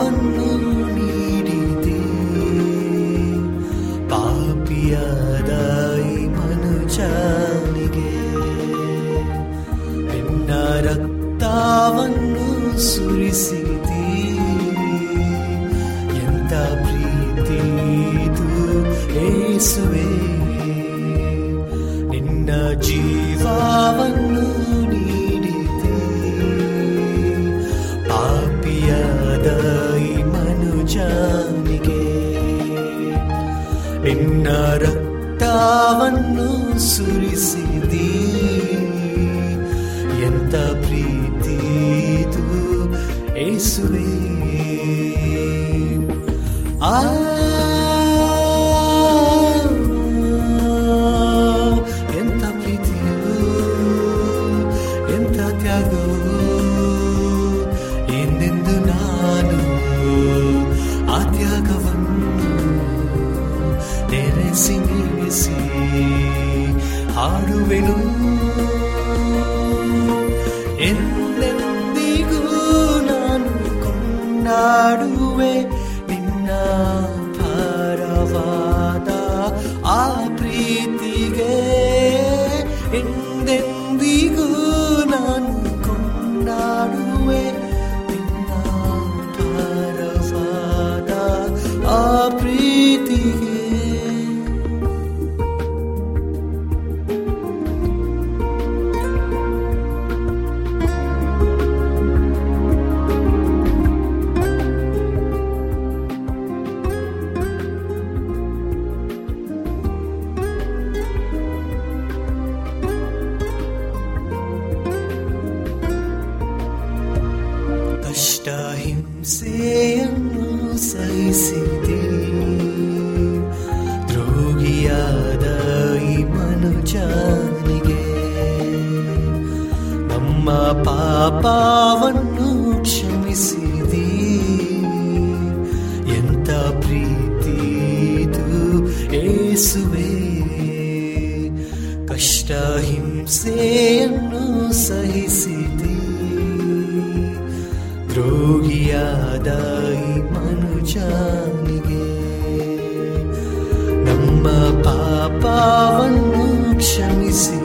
of chame-se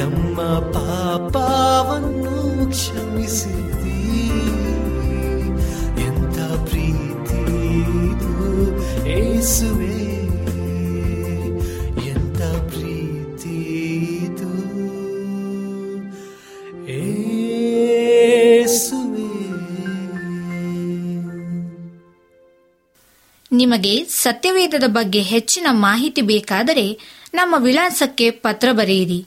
ನಮ್ಮ ಪಾಪವನ್ನು ಕ್ಷಮಿಸಿದಿ. ಎಂಥ ಪ್ರೀತಿ ಏಸುವೆ. ಎಂಥ ಪ್ರೀತಿ ಏಸುವೆ. ನಿಮಗೆ ಸತ್ಯವೇದದ ಬಗ್ಗೆ ಹೆಚ್ಚಿನ ಮಾಹಿತಿ ಬೇಕಾದರೆ ನಮ್ಮ ವಿಳಾಸಕ್ಕೆ ಪತ್ರ ಬರೆಯಿರಿ.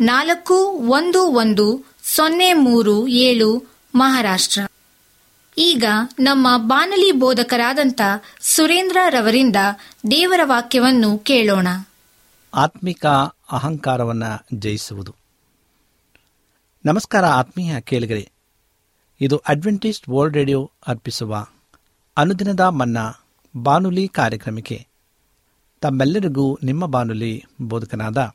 ನಾಲ್ಕು, ಒಂದು ಒಂದು, ಸೊನ್ನೆ, ಮೂರು, ಏಳು, ಮಹಾರಾಷ್ಟ್ರ. ಈಗ ನಮ್ಮ ಬಾನಲಿ ಬೋಧಕರಾದಂಥ ಸುರೇಂದ್ರ ರವರಿಂದ ದೇವರ ವಾಕ್ಯವನ್ನು ಕೇಳೋಣ. ಆತ್ಮಿಕ ಅಹಂಕಾರವನ್ನು ಜಯಿಸುವುದು. ನಮಸ್ಕಾರ ಆತ್ಮೀಯ ಕೇಳಿಗರೆ, ಇದು ಅಡ್ವೆಂಟಿಸ್ಟ್ ವರ್ಲ್ಡ್ ರೇಡಿಯೋ ಅರ್ಪಿಸುವ ಅನುದಿನದ ಮನ್ನ ಬಾನುಲಿ ಕಾರ್ಯಕ್ರಮಕ್ಕೆ ತಮ್ಮೆಲ್ಲರಿಗೂ ನಿಮ್ಮ ಬಾನುಲಿ ಬೋಧಕನಾದ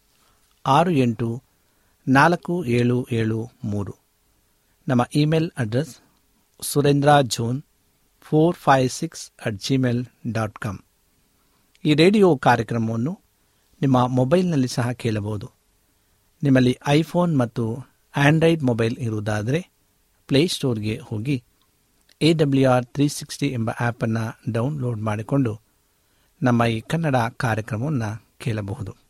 ಆರು ಎಂಟು ನಾಲ್ಕು ಏಳು ಏಳು ಮೂರು. ನಮ್ಮ email address Surendra John four five six at Gmail dot com. ಈ ರೇಡಿಯೋ ಕಾರ್ಯಕ್ರಮವನ್ನು ನಿಮ್ಮ ಮೊಬೈಲ್ನಲ್ಲಿ ಸಹ ಕೇಳಬಹುದು. ನಿಮ್ಮಲ್ಲಿ ಐಫೋನ್ ಮತ್ತು ಆಂಡ್ರಾಯ್ಡ್ ಮೊಬೈಲ್ ಇರುವುದಾದರೆ ಪ್ಲೇಸ್ಟೋರ್ಗೆ ಹೋಗಿ A W R three sixty ಎಂಬ ಆ್ಯಪನ್ನು ಡೌನ್ಲೋಡ್ ಮಾಡಿಕೊಂಡು ನಮ್ಮ ಈ ಕನ್ನಡ ಕಾರ್ಯಕ್ರಮವನ್ನು ಕೇಳಬಹುದು.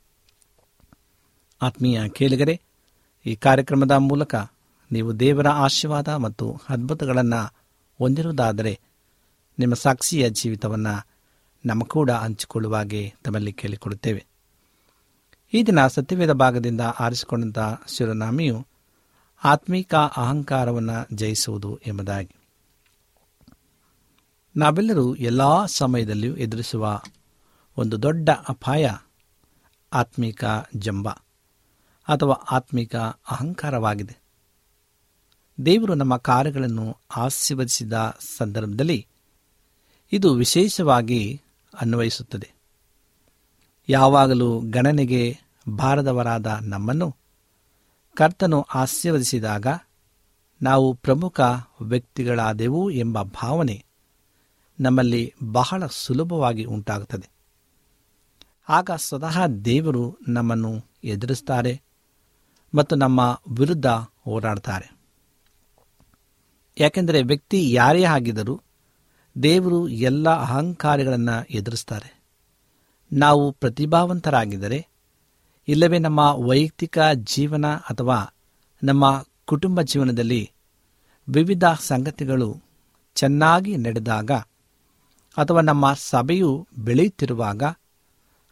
ಆತ್ಮೀಯ ಕೇಳಿಗರೆ, ಈ ಕಾರ್ಯಕ್ರಮದ ಮೂಲಕ ನೀವು ದೇವರ ಆಶೀರ್ವಾದ ಮತ್ತು ಅದ್ಭುತಗಳನ್ನು ಹೊಂದಿರುವುದಾದರೆ ನಿಮ್ಮ ಸಾಕ್ಷಿಯ ಜೀವಿತವನ್ನು ನಮ್ಮ ಕೂಡ ಹಂಚಿಕೊಳ್ಳುವಾಗೆ ತಮ್ಮಲ್ಲಿ ಕೇಳಿಕೊಡುತ್ತೇವೆ. ಈ ದಿನ ಸತ್ಯವೇದ ಭಾಗದಿಂದ ಆರಿಸಿಕೊಂಡಂಥ ಶಿರನಾಮಿಯು ಆತ್ಮೀಕ ಅಹಂಕಾರವನ್ನು ಜಯಿಸುವುದು ಎಂಬುದಾಗಿ. ನಾವೆಲ್ಲರೂ ಎಲ್ಲ ಸಮಯದಲ್ಲಿಯೂ ಎದುರಿಸುವ ಒಂದು ದೊಡ್ಡ ಅಪಾಯ ಆತ್ಮೀಕ ಜಂಬ. ಅಥವಾ ಆತ್ಮಿಕ ಅಹಂಕಾರವಾಗಿದೆ. ದೇವರು ನಮ್ಮ ಕಾರ್ಯಗಳನ್ನು ಆಶೀರ್ವದಿಸಿದ ಸಂದರ್ಭದಲ್ಲಿ ಇದು ವಿಶೇಷವಾಗಿ ಅನ್ವಯಿಸುತ್ತದೆ. ಯಾವಾಗಲೂ ಗಣನೆಗೆ ಬಾರದವರಾದ ನಮ್ಮನ್ನು ಕರ್ತನು ಆಶೀರ್ವದಿಸಿದಾಗ ನಾವು ಪ್ರಮುಖ ವ್ಯಕ್ತಿಗಳಾದೆವು ಎಂಬ ಭಾವನೆ ನಮ್ಮಲ್ಲಿ ಬಹಳ ಸುಲಭವಾಗಿ ಉಂಟಾಗುತ್ತದೆ. ಆಗ ಸ್ವತಃ ದೇವರು ನಮ್ಮನ್ನು ಎದುರಿಸ್ತಾರೆ. ಮತ್ತು ನಮ್ಮ ವಿರುದ್ಧ ಹೋರಾಡ್ತಾರೆ. ಯಾಕೆಂದರೆ ವ್ಯಕ್ತಿ ಯಾರೇ ಆಗಿದ್ದರೂ ದೇವರು ಎಲ್ಲ ಅಹಂಕಾರಗಳನ್ನು ಎದುರಿಸ್ತಾರೆ. ನಾವು ಪ್ರತಿಭಾವಂತರಾಗಿದ್ದರೆ ಇಲ್ಲವೇ ನಮ್ಮ ವೈಯಕ್ತಿಕ ಜೀವನ ಅಥವಾ ನಮ್ಮ ಕುಟುಂಬ ಜೀವನದಲ್ಲಿ ವಿವಿಧ ಸಂಗತಿಗಳು ಚೆನ್ನಾಗಿ ನಡೆದಾಗ ಅಥವಾ ನಮ್ಮ ಸಭೆಯು ಬೆಳೆಯುತ್ತಿರುವಾಗ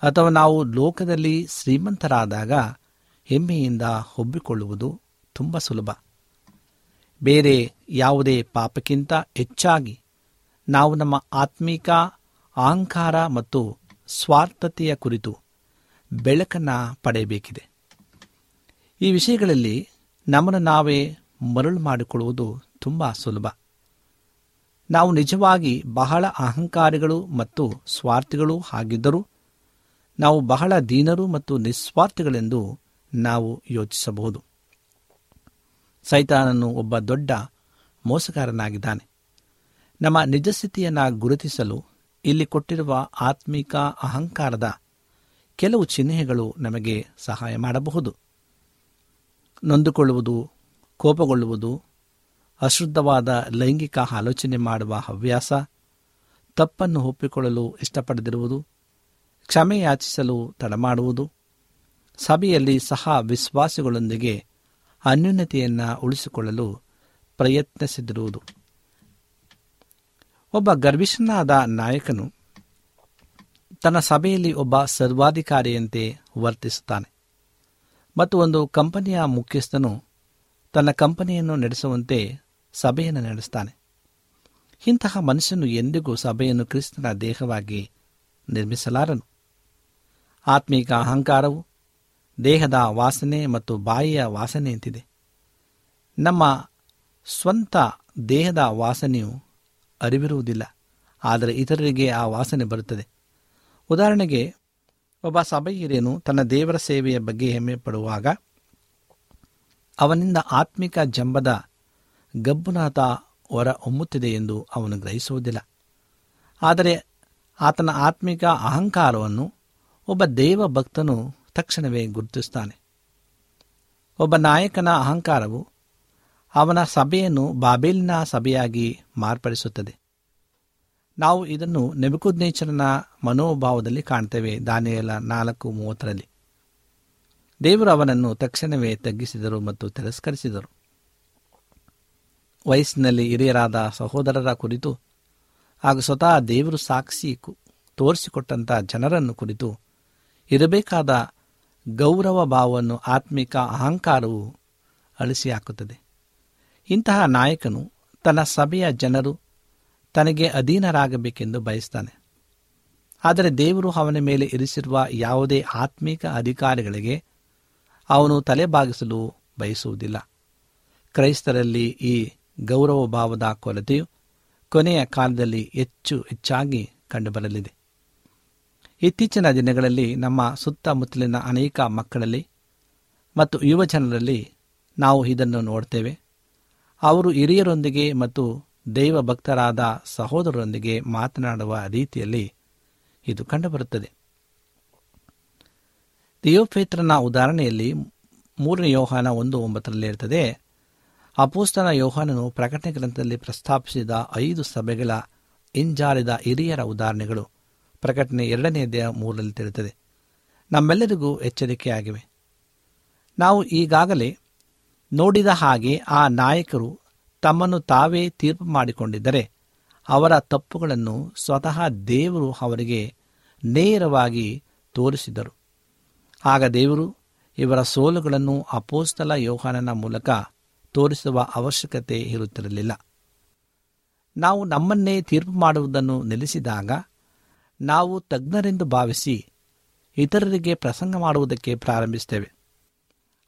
ಅಥವಾ ನಾವು ಲೋಕದಲ್ಲಿ ಶ್ರೀಮಂತರಾದಾಗ ಹೆಮ್ಮೆಯಿಂದ ಒಬ್ಬಿಕೊಳ್ಳುವುದು ತುಂಬ ಸುಲಭ. ಬೇರೆ ಯಾವುದೇ ಪಾಪಕ್ಕಿಂತ ಹೆಚ್ಚಾಗಿ ನಾವು ನಮ್ಮ ಆತ್ಮೀಕ, ಅಹಂಕಾರ ಮತ್ತು ಸ್ವಾರ್ಥತೆಯ ಕುರಿತು ಬೆಳಕನ್ನು ಪಡೆಯಬೇಕಿದೆ. ಈ ವಿಷಯಗಳಲ್ಲಿ ನಮ್ಮನ್ನು ನಾವೇ ಮರಳು ಮಾಡಿಕೊಳ್ಳುವುದು ತುಂಬ ಸುಲಭ. ನಾವು ನಿಜವಾಗಿ ಬಹಳ ಅಹಂಕಾರಿಗಳು ಮತ್ತು ಸ್ವಾರ್ಥಿಗಳು ಆಗಿದ್ದರೂ, ನಾವು ಬಹಳ ದೀನರು ಮತ್ತು ನಿಸ್ವಾರ್ಥಿಗಳೆಂದು ನಾವು ಯೋಚಿಸಬಹುದು. ಸೈತಾನನು ಒಬ್ಬ ದೊಡ್ಡ ಮೋಸಗಾರನಾಗಿದ್ದಾನೆ. ನಮ್ಮ ನಿಜಸ್ಥಿತಿಯನ್ನು ಗುರುತಿಸಲು ಇಲ್ಲಿ ಕೊಟ್ಟಿರುವ ಆತ್ಮಿಕ ಅಹಂಕಾರದ ಕೆಲವು ಚಿಹ್ನೆಗಳು ನಮಗೆ ಸಹಾಯ ಮಾಡಬಹುದು. ನೊಂದುಕೊಳ್ಳುವುದು, ಕೋಪಗೊಳ್ಳುವುದು, ಅಶುದ್ಧವಾದ ಲೈಂಗಿಕ ಆಲೋಚನೆ ಮಾಡುವ ಹವ್ಯಾಸ, ತಪ್ಪನ್ನು ಒಪ್ಪಿಕೊಳ್ಳಲು ಇಷ್ಟಪಡದಿರುವುದು, ಕ್ಷಮೆಯಾಚಿಸಲು ತಡಮಾಡುವುದು ಸಭೆಯಲ್ಲಿ ಸಹ ವಿಶ್ವಾಸಿಗಳೊಂದಿಗೆ ಅನ್ಯೂನ್ಯತೆಯನ್ನು ಉಳಿಸಿಕೊಳ್ಳಲು ಪ್ರಯತ್ನಿಸಿದಿರುವುದು. ಒಬ್ಬ ಗರ್ವಿಷ್ಠನಾದ ನಾಯಕನು ತನ್ನ ಸಭೆಯಲ್ಲಿ ಒಬ್ಬ ಸರ್ವಾಧಿಕಾರಿಯಂತೆ ವರ್ತಿಸುತ್ತಾನೆ. ಮತ್ತು ಒಂದು ಕಂಪನಿಯ ಮುಖ್ಯಸ್ಥನು ತನ್ನ ಕಂಪನಿಯನ್ನು ನಡೆಸುವಂತೆ ಸಭೆಯನ್ನು ನಡೆಸ್ತಾನೆ ಇಂತಹ ಮನುಷ್ಯನು ಎಂದಿಗೂ ಸಭೆಯನ್ನು ಕ್ರಿಸ್ತನ ದೇಹವಾಗಿ ನಿರ್ಮಿಸಲಾರನು. ಆತ್ಮೀಕ ಅಹಂಕಾರವು ದೇಹದ ವಾಸನೆ ಮತ್ತು ಬಾಯಿಯ ವಾಸನೆಯಂತಿದೆ ನಮ್ಮ ಸ್ವಂತ ದೇಹದ ವಾಸನೆಯು ಅರಿವಿರುವುದಿಲ್ಲ, ಆದರೆ ಇತರರಿಗೆ ಆ ವಾಸನೆ ಬರುತ್ತದೆ. ಉದಾಹರಣೆಗೆ, ಒಬ್ಬ ಸಭೆಯರೇನು ತನ್ನ ದೇವರ ಸೇವೆಯ ಬಗ್ಗೆ ಹೆಮ್ಮೆ ಪಡುವಾಗ ಅವನಿಂದ ಆತ್ಮಿಕ ಜಂಬದ ಗಬ್ಬುನಾಥ ಹೊರ ಹೊಮ್ಮುತ್ತಿದೆ ಎಂದು ಅವನು ಗ್ರಹಿಸುವುದಿಲ್ಲ. ಆದರೆ ಆತನ ಆತ್ಮಿಕ ಅಹಂಕಾರವನ್ನು ಒಬ್ಬ ದೇವ ಭಕ್ತನು ತಕ್ಷಣವೇ ಗುರುತಿಸ್ತಾನೆ ಒಬ್ಬ ನಾಯಕನ ಅಹಂಕಾರವು ಅವನ ಸಭೆಯನ್ನು ಬಾಬೇಲಿನ ಸಭೆಯಾಗಿ ಮಾರ್ಪಡಿಸುತ್ತದೆ. ನಾವು ಇದನ್ನು ನೆಬಕುದ್ನೇಚರನ ಮನೋಭಾವದಲ್ಲಿ ಕಾಣ್ತೇವೆ. ದಾನಿಯಲ ನಾಲ್ಕು ಮೂವತ್ತರಲ್ಲಿ. ದೇವರು ಅವನನ್ನು ತಕ್ಷಣವೇ ತಗ್ಗಿಸಿದರು ಮತ್ತು ತಿರಸ್ಕರಿಸಿದರು. ವಯಸ್ಸಿನಲ್ಲಿ ಹಿರಿಯರಾದ ಸಹೋದರರ ಕುರಿತು ಹಾಗೂ ಸ್ವತಃ ದೇವರು ಸಾಕ್ಷಿ ತೋರಿಸಿಕೊಟ್ಟಂಥ ಜನರನ್ನು ಕುರಿತು ಇರಬೇಕಾದ ಗೌರವ ಭಾವವನ್ನು ಆತ್ಮಿಕ ಅಹಂಕಾರವು ಅಳಿಸಿ ಹಾಕುತ್ತದೆ ಇಂತಹ ನಾಯಕನು ತನ್ನ ಸಭೆಯ ಜನರು ತನಗೆ ಅಧೀನರಾಗಬೇಕೆಂದು ಬಯಸ್ತಾನೆ. ಆದರೆ ದೇವರು ಅವನ ಮೇಲೆ ಇರಿಸಿರುವ ಯಾವುದೇ ಆತ್ಮಿಕ ಅಧಿಕಾರಿಗಳಿಗೆ ಅವನು ತಲೆಬಾಗಿಸಲು ಬಯಸುವುದಿಲ್ಲ. ಕ್ರೈಸ್ತರಲ್ಲಿ ಈ ಗೌರವ ಭಾವದ ಕೊರತೆಯು ಕೊನೆಯ ಕಾಲದಲ್ಲಿ ಹೆಚ್ಚು ಹೆಚ್ಚಾಗಿ ಕಂಡುಬರಲಿದೆ. ಇತ್ತೀಚಿನ ದಿನಗಳಲ್ಲಿ ನಮ್ಮ ಸುತ್ತಮುತ್ತಲಿನ ಅನೇಕ ಮಕ್ಕಳಲ್ಲಿ ಮತ್ತು ಯುವಜನರಲ್ಲಿ ನಾವು ಇದನ್ನು ನೋಡ್ತೇವೆ. ಅವರು ಹಿರಿಯರೊಂದಿಗೆ ಮತ್ತು ದೈವ ಭಕ್ತರಾದ ಸಹೋದರರೊಂದಿಗೆ ಮಾತನಾಡುವ ರೀತಿಯಲ್ಲಿ ಇದು ಕಂಡುಬರುತ್ತದೆ. ದಿಯೋಫೇತ್ರನ ಉದಾಹರಣೆಯಲ್ಲಿ ಮೂರನೇ ಯೋಹಾನ ಒಂದು ಒಂಬತ್ತರಲ್ಲಿ ಇರ್ತದೆ ಅಪೋಸ್ತನ ಯೋಹಾನನು ಪ್ರಕಟಣೆ ಗ್ರಂಥದಲ್ಲಿ ಪ್ರಸ್ತಾಪಿಸಿದ ಐದು ಸಭೆಗಳ ಹಿಂಜಾರಿದ ಹಿರಿಯರ ಉದಾಹರಣೆಗಳು. ಪ್ರಕಟಣೆ ಎರಡನೇ ದೇಹ ಮೂರರಲ್ಲಿ ತಿಳುತ್ತದೆ ನಮ್ಮೆಲ್ಲರಿಗೂ ಎಚ್ಚರಿಕೆಯಾಗಿವೆ ನಾವು ಈಗಾಗಲೇ ನೋಡಿದ ಹಾಗೆ ಆ ನಾಯಕರು ತಮ್ಮನ್ನು ತಾವೇ ತೀರ್ಪು ಮಾಡಿಕೊಂಡಿದ್ದರೆ ಅವರ ತಪ್ಪುಗಳನ್ನು ಸ್ವತಃ ದೇವರು ಅವರಿಗೆ ನೇರವಾಗಿ ತೋರಿಸಿದರು. ಆಗ ದೇವರು ಇವರ ಸೋಲುಗಳನ್ನು ಅಪೋಸ್ತಲ ಯೋಹಾನನ ಮೂಲಕ ತೋರಿಸುವ ಅವಶ್ಯಕತೆ ಇರುತ್ತಿರಲಿಲ್ಲ. ನಾವು ನಮ್ಮನ್ನೇ ತೀರ್ಪು ಮಾಡುವುದನ್ನು ನಿಲ್ಲಿಸಿದಾಗ ನಾವು ತಜ್ಞರೆಂದು ಭಾವಿಸಿ ಇತರರಿಗೆ ಪ್ರಸಂಗ ಮಾಡುವುದಕ್ಕೆ ಪ್ರಾರಂಭಿಸುತ್ತೇವೆ.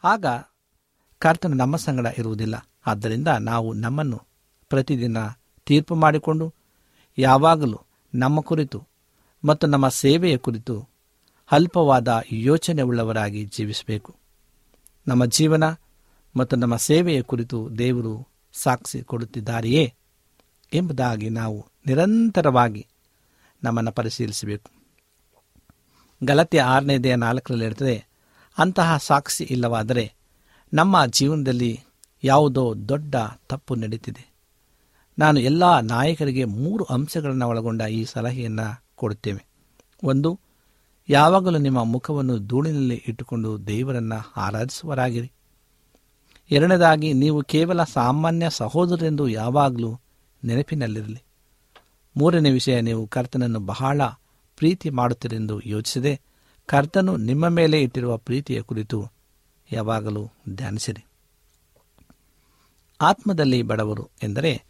ಆಗ ಕರ್ತನ ನಮ್ಮ ಸಂಗಡ ಇರುವುದಿಲ್ಲ. ಆದ್ದರಿಂದ ನಾವು ನಮ್ಮನ್ನು ಪ್ರತಿದಿನ ತೀರ್ಪು ಮಾಡಿಕೊಂಡು ಯಾವಾಗಲೂ ನಮ್ಮ ಕುರಿತು ಮತ್ತು ನಮ್ಮ ಸೇವೆಯ ಕುರಿತು ಅಲ್ಪವಾದ ಯೋಚನೆ ಉಳ್ಳವರಾಗಿ ಜೀವಿಸಬೇಕು. ನಮ್ಮ ಜೀವನ ಮತ್ತು ನಮ್ಮ ಸೇವೆಯ ಕುರಿತು ದೇವರು ಸಾಕ್ಷಿ ಕೊಡುತ್ತಿದ್ದಾರೆಯೇ ಎಂಬುದಾಗಿ ನಾವು ನಿರಂತರವಾಗಿ ನಮ್ಮನ್ನು ಪರಿಶೀಲಿಸಬೇಕು. ಗಲತ್ಯ ಆರನೇದೆಯ ನಾಲ್ಕರಲ್ಲಿ ಇರ್ತದೆ ಅಂತಹ ಸಾಕ್ಷಿ ಇಲ್ಲವಾದರೆ ನಮ್ಮ ಜೀವನದಲ್ಲಿ ಯಾವುದೋ ದೊಡ್ಡ ತಪ್ಪು ನಡೀತಿದೆ. ನಾನು ಎಲ್ಲ ನಾಯಕರಿಗೆ ಮೂರು ಅಂಶಗಳನ್ನು ಒಳಗೊಂಡ ಈ ಸಲಹೆಯನ್ನು ಕೊಡುತ್ತೇವೆ. ಒಂದು, ಯಾವಾಗಲೂ ನಿಮ್ಮ ಮುಖವನ್ನು ಧೂಳಿನಲ್ಲಿ ಇಟ್ಟುಕೊಂಡು ದೇವರನ್ನು ಆರಾಧಿಸುವರಾಗಿರಿ ಎರಡನೇದಾಗಿ, ನೀವು ಕೇವಲ ಸಾಮಾನ್ಯ ಸಹೋದರರೆಂದು ಯಾವಾಗಲೂ ನೆನಪಿನಲ್ಲಿರಲಿ. ಮೂರನೇ ವಿಷಯ, ನೀವು ಕರ್ತನನ್ನು ಬಹಳ ಪ್ರೀತಿ ಮಾಡುತ್ತಿರೆಂದು ಯೋಚಿಸದೆ ಕರ್ತನು ನಿಮ್ಮ ಮೇಲೆ ಇಟ್ಟಿರುವ ಪ್ರೀತಿಯ ಕುರಿತು ಯಾವಾಗಲೂ ಧ್ಯಾನಿಸಿರಿ. ಆತ್ಮದಲ್ಲಿ ಬಡವರು ಎಂದರೆ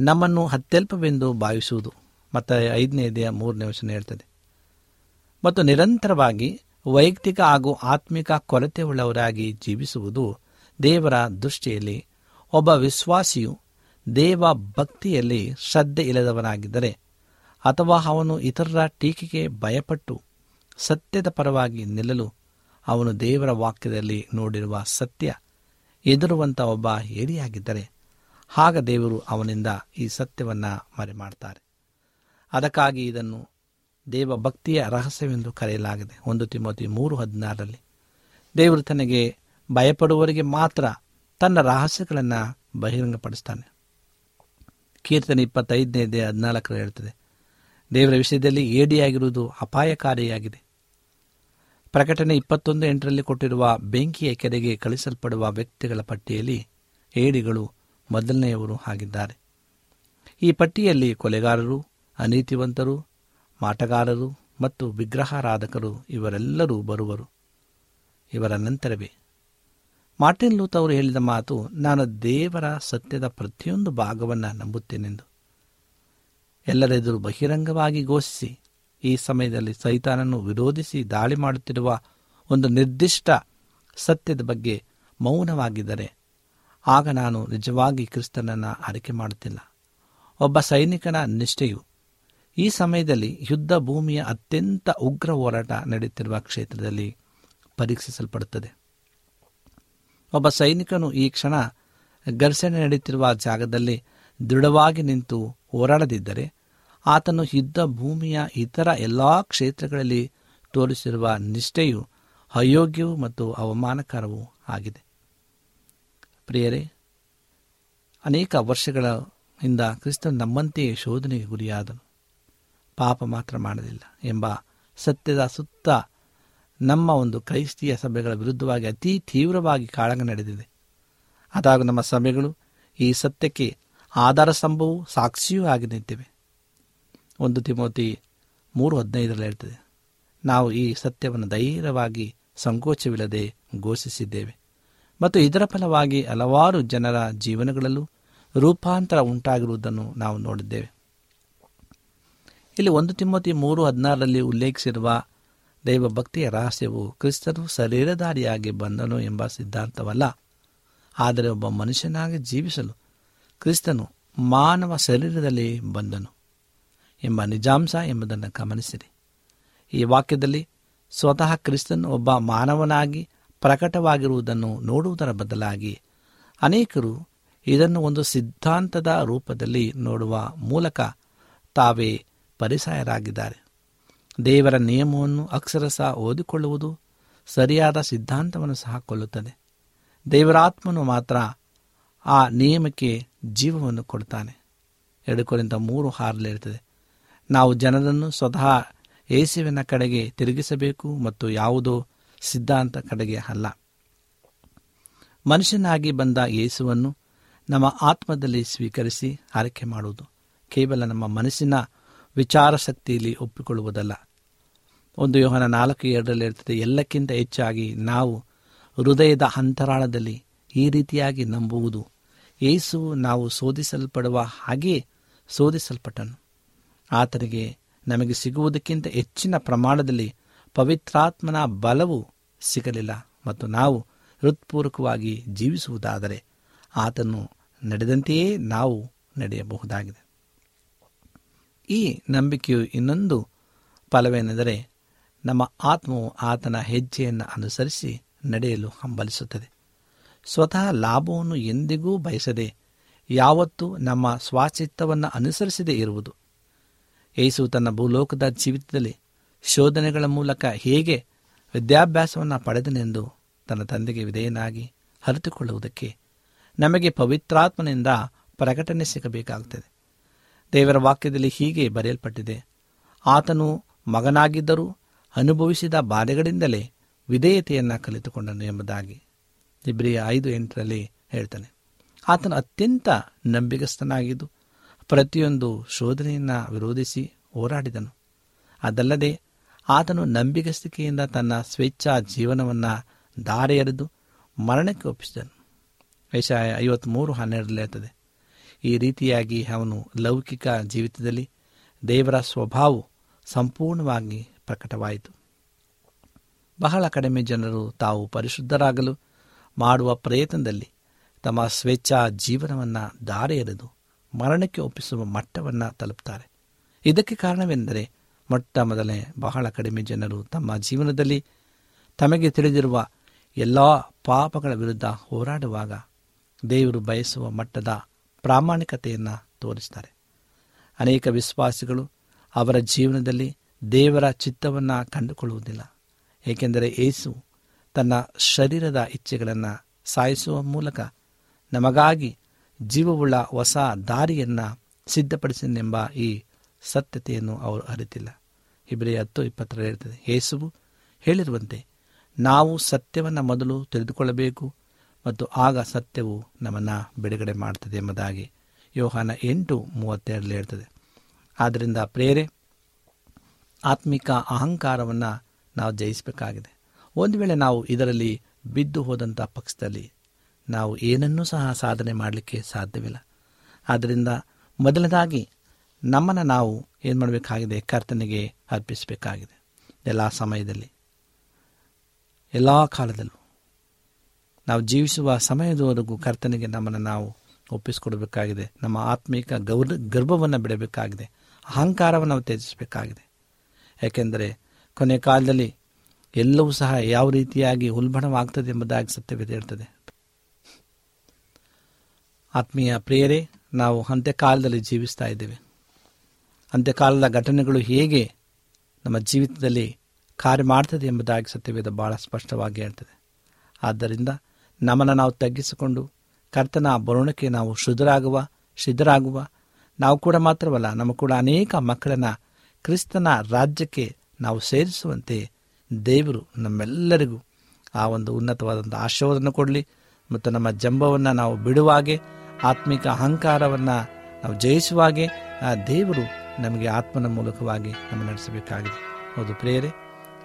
ನಮ್ಮನ್ನು ಅತ್ಯಲ್ಪವೆಂದು ಭಾವಿಸುವುದು. ಮತ್ತು ಐದನೇ ಇದೆಯ ಮೂರನೇ ವಚನ ಹೇಳ್ತದೆ. ಮತ್ತು ನಿರಂತರವಾಗಿ ವೈಯಕ್ತಿಕ ಹಾಗೂ ಆತ್ಮಿಕ ಕೊರತೆ ಉಳ್ಳವರಾಗಿ ಜೀವಿಸುವುದು ದೇವರ ದೃಷ್ಟಿಯಲ್ಲಿ ಒಬ್ಬ ವಿಶ್ವಾಸಿಯು ದೇವ ಭಕ್ತಿಯಲ್ಲಿ ಶ್ರದ್ಧೆ ಇಲ್ಲದವನಾಗಿದ್ದರೆ ಅಥವಾ ಅವನು ಇತರರ ಟೀಕೆಗೆ ಭಯಪಟ್ಟು ಸತ್ಯದ ಪರವಾಗಿ ನಿಲ್ಲಲು ಅವನು ದೇವರ ವಾಕ್ಯದಲ್ಲಿ ನೋಡಿರುವ ಸತ್ಯ ಎದುರುವಂಥ ಒಬ್ಬ ಏರಿಯಾಗಿದ್ದರೆ ಆಗ ದೇವರು ಅವನಿಂದ ಈ ಸತ್ಯವನ್ನು ಮರೆಮಾಡ್ತಾರೆ. ಅದಕ್ಕಾಗಿ ಇದನ್ನು ದೇವ ಭಕ್ತಿಯ ರಹಸ್ಯವೆಂದು ಕರೆಯಲಾಗಿದೆ. ಒಂದು ತಿಮ್ಮತಿ ಮೂರು ಹದಿನಾರರಲ್ಲಿ ದೇವರು ತನಗೆ ಭಯಪಡುವವರಿಗೆ ಮಾತ್ರ ತನ್ನ ರಹಸ್ಯಗಳನ್ನು ಬಹಿರಂಗಪಡಿಸ್ತಾನೆ. ಕೀರ್ತನೆ ಇಪ್ಪತ್ತೈದನೇ ಹದಿನಾಲ್ಕರ ಹೇಳ್ತದೆ. ದೇವರ ವಿಷಯದಲ್ಲಿ ಏಡಿಯಾಗಿರುವುದು ಅಪಾಯಕಾರಿಯಾಗಿದೆ. ಪ್ರಕಟಣೆ ಇಪ್ಪತ್ತೊಂದು ಎಂಟರಲ್ಲಿ ಕೊಟ್ಟಿರುವ ಬೆಂಕಿಯ ಕೆರೆಗೆ ಕಳಿಸಲ್ಪಡುವ ವ್ಯಕ್ತಿಗಳ ಪಟ್ಟಿಯಲ್ಲಿ ಏಡಿಗಳು ಮೊದಲನೆಯವರು ಆಗಿದ್ದಾರೆ. ಈ ಪಟ್ಟಿಯಲ್ಲಿ ಕೊಲೆಗಾರರು, ಅನೀತಿವಂತರು, ಮಾಟಗಾರರು ಮತ್ತು ವಿಗ್ರಹಾರಾಧಕರು ಇವರೆಲ್ಲರೂ ಬರುವರು. ಇವರ ನಂತರವೇ ಮಾರ್ಟಿನ್ ಲೂತ್ ಅವರು ಹೇಳಿದ ಮಾತು, ನಾನು ದೇವರ ಸತ್ಯದ ಪ್ರತಿಯೊಂದು ಭಾಗವನ್ನು ನಂಬುತ್ತೇನೆಂದು. ಎಲ್ಲರೆದುರು ಬಹಿರಂಗವಾಗಿ ಘೋಷಿಸಿ, ಈ ಸಮಯದಲ್ಲಿ ಸೈತಾನನ್ನು ವಿರೋಧಿಸಿ ದಾಳಿ ಮಾಡುತ್ತಿರುವ ಒಂದು ನಿರ್ದಿಷ್ಟ ಸತ್ಯದ ಬಗ್ಗೆ ಮೌನವಾಗಿದ್ದರೆ, ಆಗ ನಾನು ನಿಜವಾಗಿ ಕ್ರಿಸ್ತನನ್ನು ಆಯ್ಕೆ ಮಾಡುತ್ತಿಲ್ಲ. ಒಬ್ಬ ಸೈನಿಕನ ನಿಷ್ಠೆಯು ಈ ಸಮಯದಲ್ಲಿ ಯುದ್ಧ ಭೂಮಿಯ ಅತ್ಯಂತ ಉಗ್ರ ಹೋರಾಟ ನಡೆಯುತ್ತಿರುವ ಕ್ಷೇತ್ರದಲ್ಲಿ ಪರೀಕ್ಷಿಸಲ್ಪಡುತ್ತದೆ. ಒಬ್ಬ ಸೈನಿಕನು ಈ ಕ್ಷಣ ಘರ್ಷಣೆ ನಡೆಯುತ್ತಿರುವ ಜಾಗದಲ್ಲಿ ದೃಢವಾಗಿ ನಿಂತು ಹೋರಾಡದಿದ್ದರೆ ಆತನು ಯುದ್ಧ ಭೂಮಿಯ ಇತರ ಎಲ್ಲಾ ಕ್ಷೇತ್ರಗಳಲ್ಲಿ ತೋರಿಸಿರುವ ನಿಷ್ಠೆಯು, ಅಯೋಗ್ಯವೂ ಮತ್ತು ಅವಮಾನಕರವೂ ಆಗಿದೆ. ಪ್ರಿಯರೇ, ಅನೇಕ ವರ್ಷಗಳ ಹಿಂದ ಕ್ರಿಸ್ತನು ನಮ್ಮಂತೆಯೇ ಶೋಧನೆಗೆ ಗುರಿಯಾದನು. ಪಾಪ ಮಾತ್ರ ಮಾಡಲಿಲ್ಲ ಎಂಬ ಸತ್ಯದ ಸುತ್ತ ನಮ್ಮ ಒಂದು ಕ್ರೈಸ್ತಿಯ ಸಭೆಗಳ ವಿರುದ್ಧವಾಗಿ ಅತಿ ತೀವ್ರವಾಗಿ ಕಾಳಗ ನಡೆದಿದೆ. ಅದಾಗೂ ನಮ್ಮ ಸಭೆಗಳು ಈ ಸತ್ಯಕ್ಕೆ ಆಧಾರ ಸ್ತಂಭವೂ ಸಾಕ್ಷಿಯೂ ಆಗಿ ನಿಂತಿವೆ. ಒಂದು ತಿಮೋತಿ ಮೂರು ಹದಿನೈದರಲ್ಲಿ ಹೇಳ್ತದೆ, ನಾವು ಈ ಸತ್ಯವನ್ನು ಧೈರ್ಯವಾಗಿ ಸಂಕೋಚವಿಲ್ಲದೆ ಘೋಷಿಸಿದ್ದೇವೆ. ಮತ್ತು ಇದರ ಫಲವಾಗಿ ಹಲವಾರು ಜನರ ಜೀವನಗಳಲ್ಲೂ ರೂಪಾಂತರ ಉಂಟಾಗಿರುವುದನ್ನು ನಾವು ನೋಡಿದ್ದೇವೆ. ಇಲ್ಲಿ ಒಂದು ತಿಮ್ಮತಿ ಮೂರು ಹದಿನಾರರಲ್ಲಿ ಉಲ್ಲೇಖಿಸಿರುವ ದೈವಭಕ್ತಿಯ ರಹಸ್ಯವು ಕ್ರಿಸ್ತನು ಶರೀರಧಾರಿಯಾಗಿ ಬಂದನು ಎಂಬ ಸಿದ್ಧಾಂತವಲ್ಲ. ಆದರೆ ಒಬ್ಬ ಮನುಷ್ಯನಾಗಿ ಜೀವಿಸಲು ಕ್ರಿಸ್ತನು ಮಾನವ ಶರೀರದಲ್ಲಿ ಬಂದನು ಎಂಬ ನಿಜಾಂಶ ಎಂಬುದನ್ನು ಗಮನಿಸಿರಿ. ಈ ವಾಕ್ಯದಲ್ಲಿ ಸ್ವತಃ ಕ್ರಿಸ್ತನು ಒಬ್ಬ ಮಾನವನಾಗಿ ಪ್ರಕಟವಾಗಿರುವುದನ್ನು ನೋಡುವುದರ ಬದಲಾಗಿ ಅನೇಕರು ಇದನ್ನು ಒಂದು ಸಿದ್ಧಾಂತದ ರೂಪದಲ್ಲಿ ನೋಡುವ ಮೂಲಕ ತಾವೇ ಪರಿಸಾಯರಾಗಿದ್ದಾರೆ. ದೇವರ ನಿಯಮವನ್ನು ಅಕ್ಷರಶಃ ಓದಿಕೊಳ್ಳುವುದು ಸರಿಯಾದ ಸಿದ್ಧಾಂತವನ್ನು ಸಹ ಕೊಲ್ಲುತ್ತದೆ. ದೇವರಾತ್ಮನು ಮಾತ್ರ ಆ ನಿಯಮಕ್ಕೆ ಜೀವವನ್ನು ಕೊಡ್ತಾನೆ. ಎರಡು ಕೊರಿಂದ ಮೂರು ಹಾರಲಿರುತ್ತದೆ ನಾವು ಜನರನ್ನು ಸ್ವತಃ ಏಸುವಿನ ಕಡೆಗೆ ತಿರುಗಿಸಬೇಕು ಮತ್ತು ಯಾವುದೋ ಸಿದ್ಧಾಂತ ಕಡೆಗೆ ಅಲ್ಲ. ಮನುಷ್ಯನಾಗಿ ಬಂದ ಯೇಸುವನ್ನು ನಮ್ಮ ಆತ್ಮದಲ್ಲಿ ಸ್ವೀಕರಿಸಿ ಆರೈಕೆ ಮಾಡುವುದು ಕೇವಲ ನಮ್ಮ ಮನಸ್ಸಿನ ವಿಚಾರ ಶಕ್ತಿಯಲ್ಲಿ ಒಪ್ಪಿಕೊಳ್ಳುವುದಲ್ಲ. ಒಂದು ಯೋಹನ ನಾಲ್ಕು ಎರಡರಲ್ಲಿ ಇರ್ತದೆ ಎಲ್ಲಕ್ಕಿಂತ ಹೆಚ್ಚಾಗಿ ನಾವು ಹೃದಯದ ಅಂತರಾಳದಲ್ಲಿ ಈ ರೀತಿಯಾಗಿ ನಂಬುವುದು. ಏಸು ನಾವು ಶೋಧಿಸಲ್ಪಡುವ ಹಾಗೆಯೇ ಶೋಧಿಸಲ್ಪಟ್ಟನು. ಆತನಿಗೆ ನಮಗೆ ಸಿಗುವುದಕ್ಕಿಂತ ಹೆಚ್ಚಿನ ಪ್ರಮಾಣದಲ್ಲಿ ಪವಿತ್ರಾತ್ಮನ ಬಲವು ಸಿಗಲಿಲ್ಲ ಮತ್ತು ನಾವು ಹೃತ್ಪೂರ್ವಕವಾಗಿ ಜೀವಿಸುವುದಾದರೆ ಆತನು ನಡೆದಂತೆಯೇ ನಾವು ನಡೆಯಬಹುದಾಗಿದೆ. ಈ ನಂಬಿಕೆಯು ಇನ್ನೊಂದು ಫಲವೇನೆಂದರೆ ನಮ್ಮ ಆತ್ಮವು ಆತನ ಹೆಜ್ಜೆಯನ್ನು ಅನುಸರಿಸಿ ನಡೆಯಲು ಹಂಬಲಿಸುತ್ತದೆ. ಸ್ವತಃ ಲಾಭವನ್ನು ಎಂದಿಗೂ ಬಯಸದೆ ಯಾವತ್ತೂ ನಮ್ಮ ಸ್ವಾಚಿತ್ತವನ್ನು ಅನುಸರಿಸದೇ ಇರುವುದು. ಯೇಸು ತನ್ನ ಭೂಲೋಕದ ಜೀವಿತದಲ್ಲಿ ಶೋಧನೆಗಳ ಮೂಲಕ ಹೇಗೆ ವಿದ್ಯಾಭ್ಯಾಸವನ್ನು ಪಡೆದನೆಂದು ತನ್ನ ತಂದೆಗೆ ವಿಧೇಯನಾಗಿ ಅರಿತುಕೊಳ್ಳುವುದಕ್ಕೆ ನಮಗೆ ಪವಿತ್ರಾತ್ಮನಿಂದ ಪ್ರಕಟಣೆ ಸಿಗಬೇಕಾಗುತ್ತದೆ. ದೇವರ ವಾಕ್ಯದಲ್ಲಿ ಹೀಗೆ ಬರೆಯಲ್ಪಟ್ಟಿದೆ. ಆತನು ಮಗನಾಗಿದ್ದರೂ ಅನುಭವಿಸಿದ ಬಾಧೆಗಳಿಂದಲೇ ವಿಧೇಯತೆಯನ್ನು ಕಲಿತುಕೊಂಡನು ಎಂಬುದಾಗಿ ಇಬ್ರಿಯ ಐದು ಎಂಟರಲ್ಲಿ ಹೇಳ್ತಾನೆ. ಆತನು ಅತ್ಯಂತ ನಂಬಿಗಸ್ತನಾಗಿದ್ದು ಪ್ರತಿಯೊಂದು ಶೋಧನೆಯನ್ನು ವಿರೋಧಿಸಿ ಹೋರಾಡಿದನು. ಅದಲ್ಲದೆ ಆತನು ನಂಬಿಗಸ್ತಿಕೆಯಿಂದ ತನ್ನ ಸ್ವೇಚ್ಛಾ ಜೀವನವನ್ನು ಎರೆದು ಮರಣಕ್ಕೆ ಒಪ್ಪಿಸಿದನು. ಐಶ ಐವತ್ಮೂರು ಹನ್ನೆರಡರಲ್ಲಿ ಇರ್ತದೆ ಈ ರೀತಿಯಾಗಿ ಅವನು ಲೌಕಿಕ ಜೀವಿತದಲ್ಲಿ ದೇವರ ಸ್ವಭಾವವು ಸಂಪೂರ್ಣವಾಗಿ ಪ್ರಕಟವಾಯಿತು. ಬಹಳ ಕಡಿಮೆ ಜನರು ತಾವು ಪರಿಶುದ್ಧರಾಗಲು ಮಾಡುವ ಪ್ರಯತ್ನದಲ್ಲಿ ತಮ್ಮ ಸ್ವೇಚ್ಛಾ ಜೀವನವನ್ನು ದಾರೆ ಮರಣಕ್ಕೆ ಒಪ್ಪಿಸುವ ಮಟ್ಟವನ್ನು ತಲುಪುತ್ತಾರೆ ಇದಕ್ಕೆ ಕಾರಣವೆಂದರೆ ಮೊಟ್ಟ ಮೊದಲೇ ಬಹಳ ಕಡಿಮೆ ಜನರು ತಮ್ಮ ಜೀವನದಲ್ಲಿ ತಮಗೆ ತಿಳಿದಿರುವ ಎಲ್ಲ ಪಾಪಗಳ ವಿರುದ್ಧ ಹೋರಾಡುವಾಗ ದೇವರು ಬಯಸುವ ಮಟ್ಟದ ಪ್ರಾಮಾಣಿಕತೆಯನ್ನು ತೋರಿಸ್ತಾರೆ. ಅನೇಕ ವಿಶ್ವಾಸಿಗಳು ಅವರ ಜೀವನದಲ್ಲಿ ದೇವರ ಚಿತ್ತವನ್ನು ಕಂಡುಕೊಳ್ಳುವುದಿಲ್ಲ. ಏಕೆಂದರೆ ಏಸು ತನ್ನ ಶರೀರದ ಇಚ್ಛೆಗಳನ್ನು ಸಾಯಿಸುವ ಮೂಲಕ ನಮಗಾಗಿ ಜೀವವುಳ್ಳ ಹೊಸ ದಾರಿಯನ್ನು ಸಿದ್ಧಪಡಿಸಿದೆಂಬ ಈ ಸತ್ಯತೆಯನ್ನು ಅವರು ಅರಿತಿಲ್ಲ. ಇಬ್ಬರೇ ಹತ್ತು ಇಪ್ಪತ್ತರ ಹೇಳ್ತದೆ ಯೇಸುವು ಹೇಳಿರುವಂತೆ, ನಾವು ಸತ್ಯವನ್ನು ಮೊದಲು ತಿಳಿದುಕೊಳ್ಳಬೇಕು ಮತ್ತು ಆಗ ಸತ್ಯವು ನಮ್ಮನ್ನು ಬಿಡುಗಡೆ ಮಾಡ್ತದೆ ಎಂಬುದಾಗಿ ಯೋಹಾನ ಎಂಟು ಮೂವತ್ತೆರಡರಲ್ಲಿ ಹೇಳ್ತದೆ. ಆದ್ದರಿಂದ ಪ್ರೇರೆ ಆತ್ಮಿಕ ಅಹಂಕಾರವನ್ನು ನಾವು ಜಯಿಸಬೇಕಾಗಿದೆ. ಒಂದು ವೇಳೆ ನಾವು ಇದರಲ್ಲಿ ಬಿದ್ದು ಹೋದಂಥ ಪಕ್ಷದಲ್ಲಿ ನಾವು ಏನನ್ನೂ ಸಹ ಸಾಧನೆ ಮಾಡಲಿಕ್ಕೆ ಸಾಧ್ಯವಿಲ್ಲ. ಆದ್ದರಿಂದ ಮೊದಲನೇದಾಗಿ ನಮ್ಮನ್ನು ನಾವು ಏನು ಮಾಡಬೇಕಾಗಿದೆ? ಕರ್ತನಿಗೆ ಅರ್ಪಿಸಬೇಕಾಗಿದೆ. ಎಲ್ಲ ಸಮಯದಲ್ಲಿ. ಎಲ್ಲ ಕಾಲದಲ್ಲೂ. ನಾವು ಜೀವಿಸುವ ಸಮಯದವರೆಗೂ ಕರ್ತನಿಗೆ ನಮ್ಮನ್ನು ನಾವು ಒಪ್ಪಿಸಿಕೊಡಬೇಕಾಗಿದೆ. ನಮ್ಮ ಆತ್ಮಿಕ ಗೌರ ಗರ್ಭವನ್ನು ಬಿಡಬೇಕಾಗಿದೆ. ಅಹಂಕಾರವನ್ನು ತ್ಯಜಿಸಬೇಕಾಗಿದೆ. ಯಾಕೆಂದರೆ ಕೊನೆ ಕಾಲದಲ್ಲಿ ಎಲ್ಲವೂ ಸಹ ಯಾವ ರೀತಿಯಾಗಿ ಉಲ್ಬಣವಾಗ್ತದೆ ಎಂಬುದಾಗಿ ಸತ್ಯವಿದೆ ಇರ್ತದೆ ಆತ್ಮೀಯ ಪ್ರೇರೆ ನಾವು ಅಂತ್ಯಕಾಲದಲ್ಲಿ ಜೀವಿಸ್ತಾ ಇದ್ದೇವೆ. ಅಂತ್ಯಕಾಲದ ಘಟನೆಗಳು ಹೇಗೆ ನಮ್ಮ ಜೀವಿತದಲ್ಲಿ ಕಾರ್ಯ ಮಾಡ್ತದೆ ಎಂಬುದಾಗಿ ಸತ್ಯವೇದ ಭಾಳ ಸ್ಪಷ್ಟವಾಗಿ ಹೇಳ್ತದೆ. ಆದ್ದರಿಂದ ನಮ್ಮನ್ನು ನಾವು ತಗ್ಗಿಸಿಕೊಂಡು ಕರ್ತನ ಬರುಣಕ್ಕೆ ನಾವು ಶುದ್ಧರಾಗುವ, ಸಿದ್ಧರಾಗುವ, ನಾವು ಕೂಡ ಮಾತ್ರವಲ್ಲ, ನಮ್ಮ ಕೂಡ ಅನೇಕ ಮಕ್ಕಳನ್ನು ಕ್ರಿಸ್ತನ ರಾಜ್ಯಕ್ಕೆ ನಾವು ಸೇರಿಸುವಂತೆ ದೇವರು ನಮ್ಮೆಲ್ಲರಿಗೂ ಆ ಒಂದು ಉನ್ನತವಾದಂಥ ಆಶೀರ್ವಾದವನ್ನು ಕೊಡಲಿ ಮತ್ತು ನಮ್ಮ ಜಂಬವನ್ನು ನಾವು ಬಿಡುವಾಗೆ, ಆತ್ಮಿಕ ಅಹಂಕಾರವನ್ನು ನಾವು ಜಯಿಸುವಾಗೆ ಆ ದೇವರು ನಮಗೆ ಆತ್ಮನ ಮೂಲಕವಾಗಿ ನಮ್ಮ ನಡೆಸಬೇಕಾಗಿದೆ. ಹೌದು ಪ್ರೇರೆ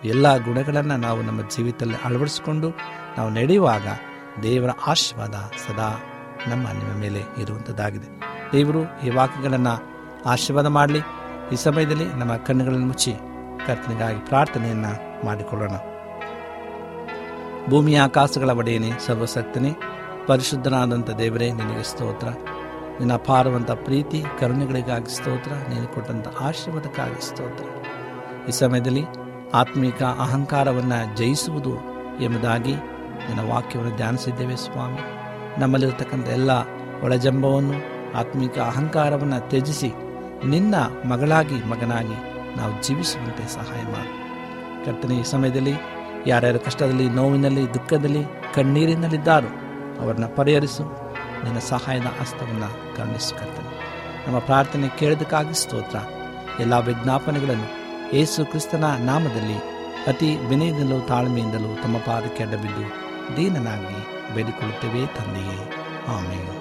ಎಲ್ಲ ಗುಣಗಳನ್ನು ನಾವು ನಮ್ಮ ಜೀವಿತದಲ್ಲಿ ಅಳವಡಿಸಿಕೊಂಡು ನಾವು ನಡೆಯುವಾಗ ದೇವರ ಆಶೀರ್ವಾದ ಸದಾ ನಮ್ಮ ನಿಮ್ಮ ಮೇಲೆ ಇರುವಂಥದ್ದಾಗಿದೆ ದೇವರು ಈ ವಾಕ್ಯಗಳನ್ನು ಆಶೀರ್ವಾದ ಮಾಡಲಿ. ಈ ಸಮಯದಲ್ಲಿ ನಮ್ಮ ಕಣ್ಣುಗಳನ್ನು ಮುಚ್ಚಿ ಕರ್ತನಿಗಾಗಿ ಪ್ರಾರ್ಥನೆಯನ್ನು ಮಾಡಿಕೊಳ್ಳೋಣ. ಭೂಮಿಯ ಆಕಾಶಗಳ ಒಡೆಯನೆ ಸರ್ವಸಕ್ತನೇ ಪರಿಶುದ್ಧನಾದಂಥ ದೇವರೇ, ನಿನಗೆ ಸ್ತೋತ್ರ. ನಿನ್ನ ಅಪಾರವಂಥ ಪ್ರೀತಿ, ಕರುಣೆಗಳಿಗಾಗಿ ಸ್ತೋತ್ರ, ನೀನು ಕೊಟ್ಟಂಥ ಆಶೀರ್ವಾದಕ್ಕಾಗಿ ಸ್ತೋತ್ರ. ಈ ಸಮಯದಲ್ಲಿ ಆತ್ಮಿಕ ಅಹಂಕಾರವನ್ನು ಜಯಿಸುವುದು ಎಂಬುದಾಗಿ ನಿನ್ನ ವಾಕ್ಯವನ್ನು ಧ್ಯಾನಿಸಿದ್ದೇವೆ ಸ್ವಾಮಿ. ನಮ್ಮಲ್ಲಿರತಕ್ಕಂಥ ಎಲ್ಲ ಒಳಜಂಬವನ್ನು, ಆತ್ಮಿಕ ಅಹಂಕಾರವನ್ನು ತ್ಯಜಿಸಿ ನಿನ್ನ ಮಗಳಾಗಿ ಮಗನಾಗಿ ನಾವು ಜೀವಿಸುವಂತೆ ಸಹಾಯ ಮಾಡು. ಕರ್ತನೆ, ಈ ಸಮಯದಲ್ಲಿ ಯಾರ್ಯಾರ ಕಷ್ಟದಲ್ಲಿ, ನೋವಿನಲ್ಲಿ, ದುಃಖದಲ್ಲಿ, ಕಣ್ಣೀರಿನಲ್ಲಿದ್ದಾರೋ ಅವರನ್ನ ಪರಿಹರಿಸು. ನಿನ್ನ ಸಹಾಯದ ಹಸ್ತವನ್ನು ಕರುಣಿಸು ನಮ್ಮ ಪ್ರಾರ್ಥನೆ ಕೇಳೋದಕ್ಕಾಗಿ ಸ್ತೋತ್ರ. ಎಲ್ಲ ವಿಜ್ಞಾಪನೆಗಳನ್ನು ಯೇಸು ಕ್ರಿಸ್ತನ ನಾಮದಲ್ಲಿ ಅತಿ ವಿನಯದಿಂದಲೂ ತಾಳ್ಮೆಯಿಂದಲೂ ತಮ್ಮ ಪಾದಕ್ಕೆ ಅಡ್ಡಬಿದ್ದು ದೀನನಾಗಿ ಬೇಡಿಕೊಳ್ಳುತ್ತೇವೆ ತಂದೆಯೇ. ಆಮೇಲೆ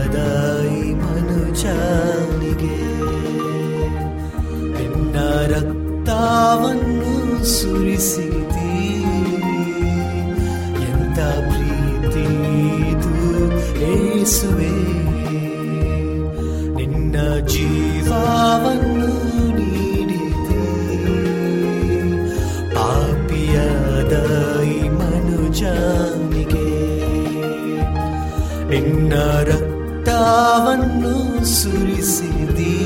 ಈ ಮನುಜನಿಗೆ ನಿನ್ನ ರಕ್ತವನ್ನು ಸುರಿಸಿದಿ. ಎಂತ ಪ್ರೀತಿ ಏಸುವೆ. ನಿನ್ನ ಜೀವವನ್ನು ನೀಡಿದೆ. ಪಾಪಿಯಾದ ಮನುಜನಿಗೆ ನಿನ್ನ ರಕ್ತವನ್ನು ಸುರಿಸಿದಿ.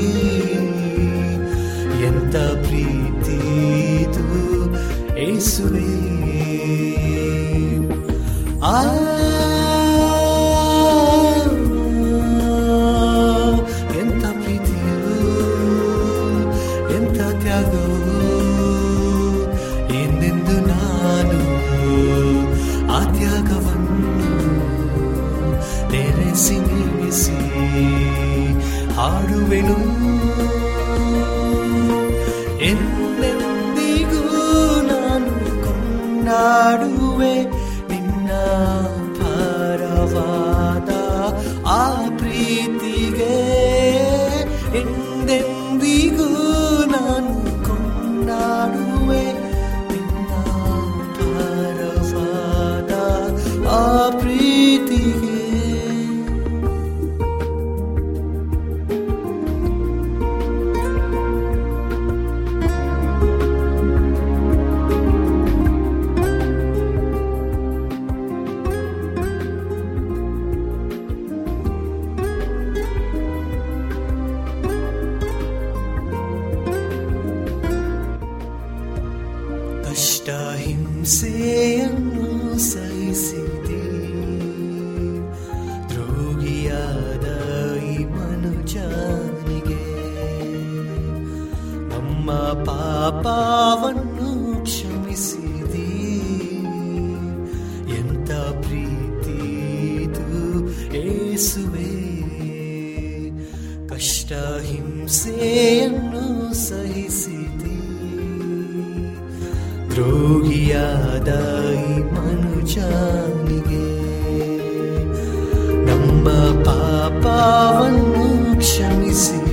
ಎಂತ ಪ್ರೀತಿ ಏಸುವೇ ಏಸುವೆ. ಕಷ್ಟ ಹಿಂಸೆಯನ್ನು ಸಹಿಸಿದೆ. ದ್ರೋಹಿಯಾದ ಈ ಮನುಜನಿಗೆ ನಮ್ಮ ಪಾಪವನ್ನು ಕ್ಷಮಿಸಿ.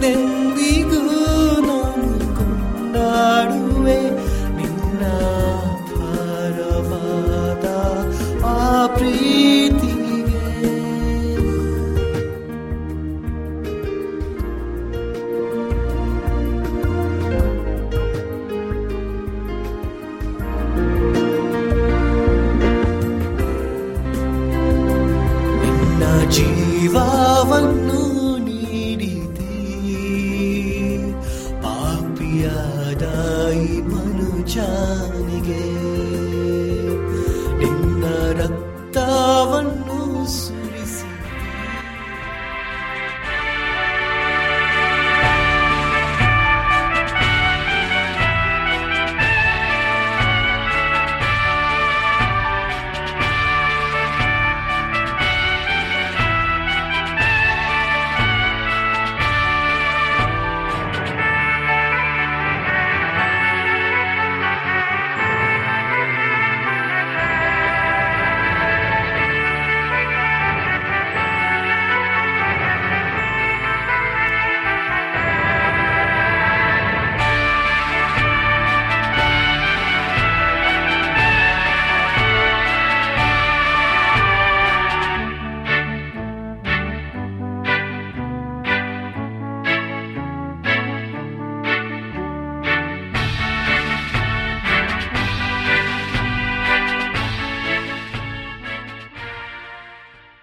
pretenden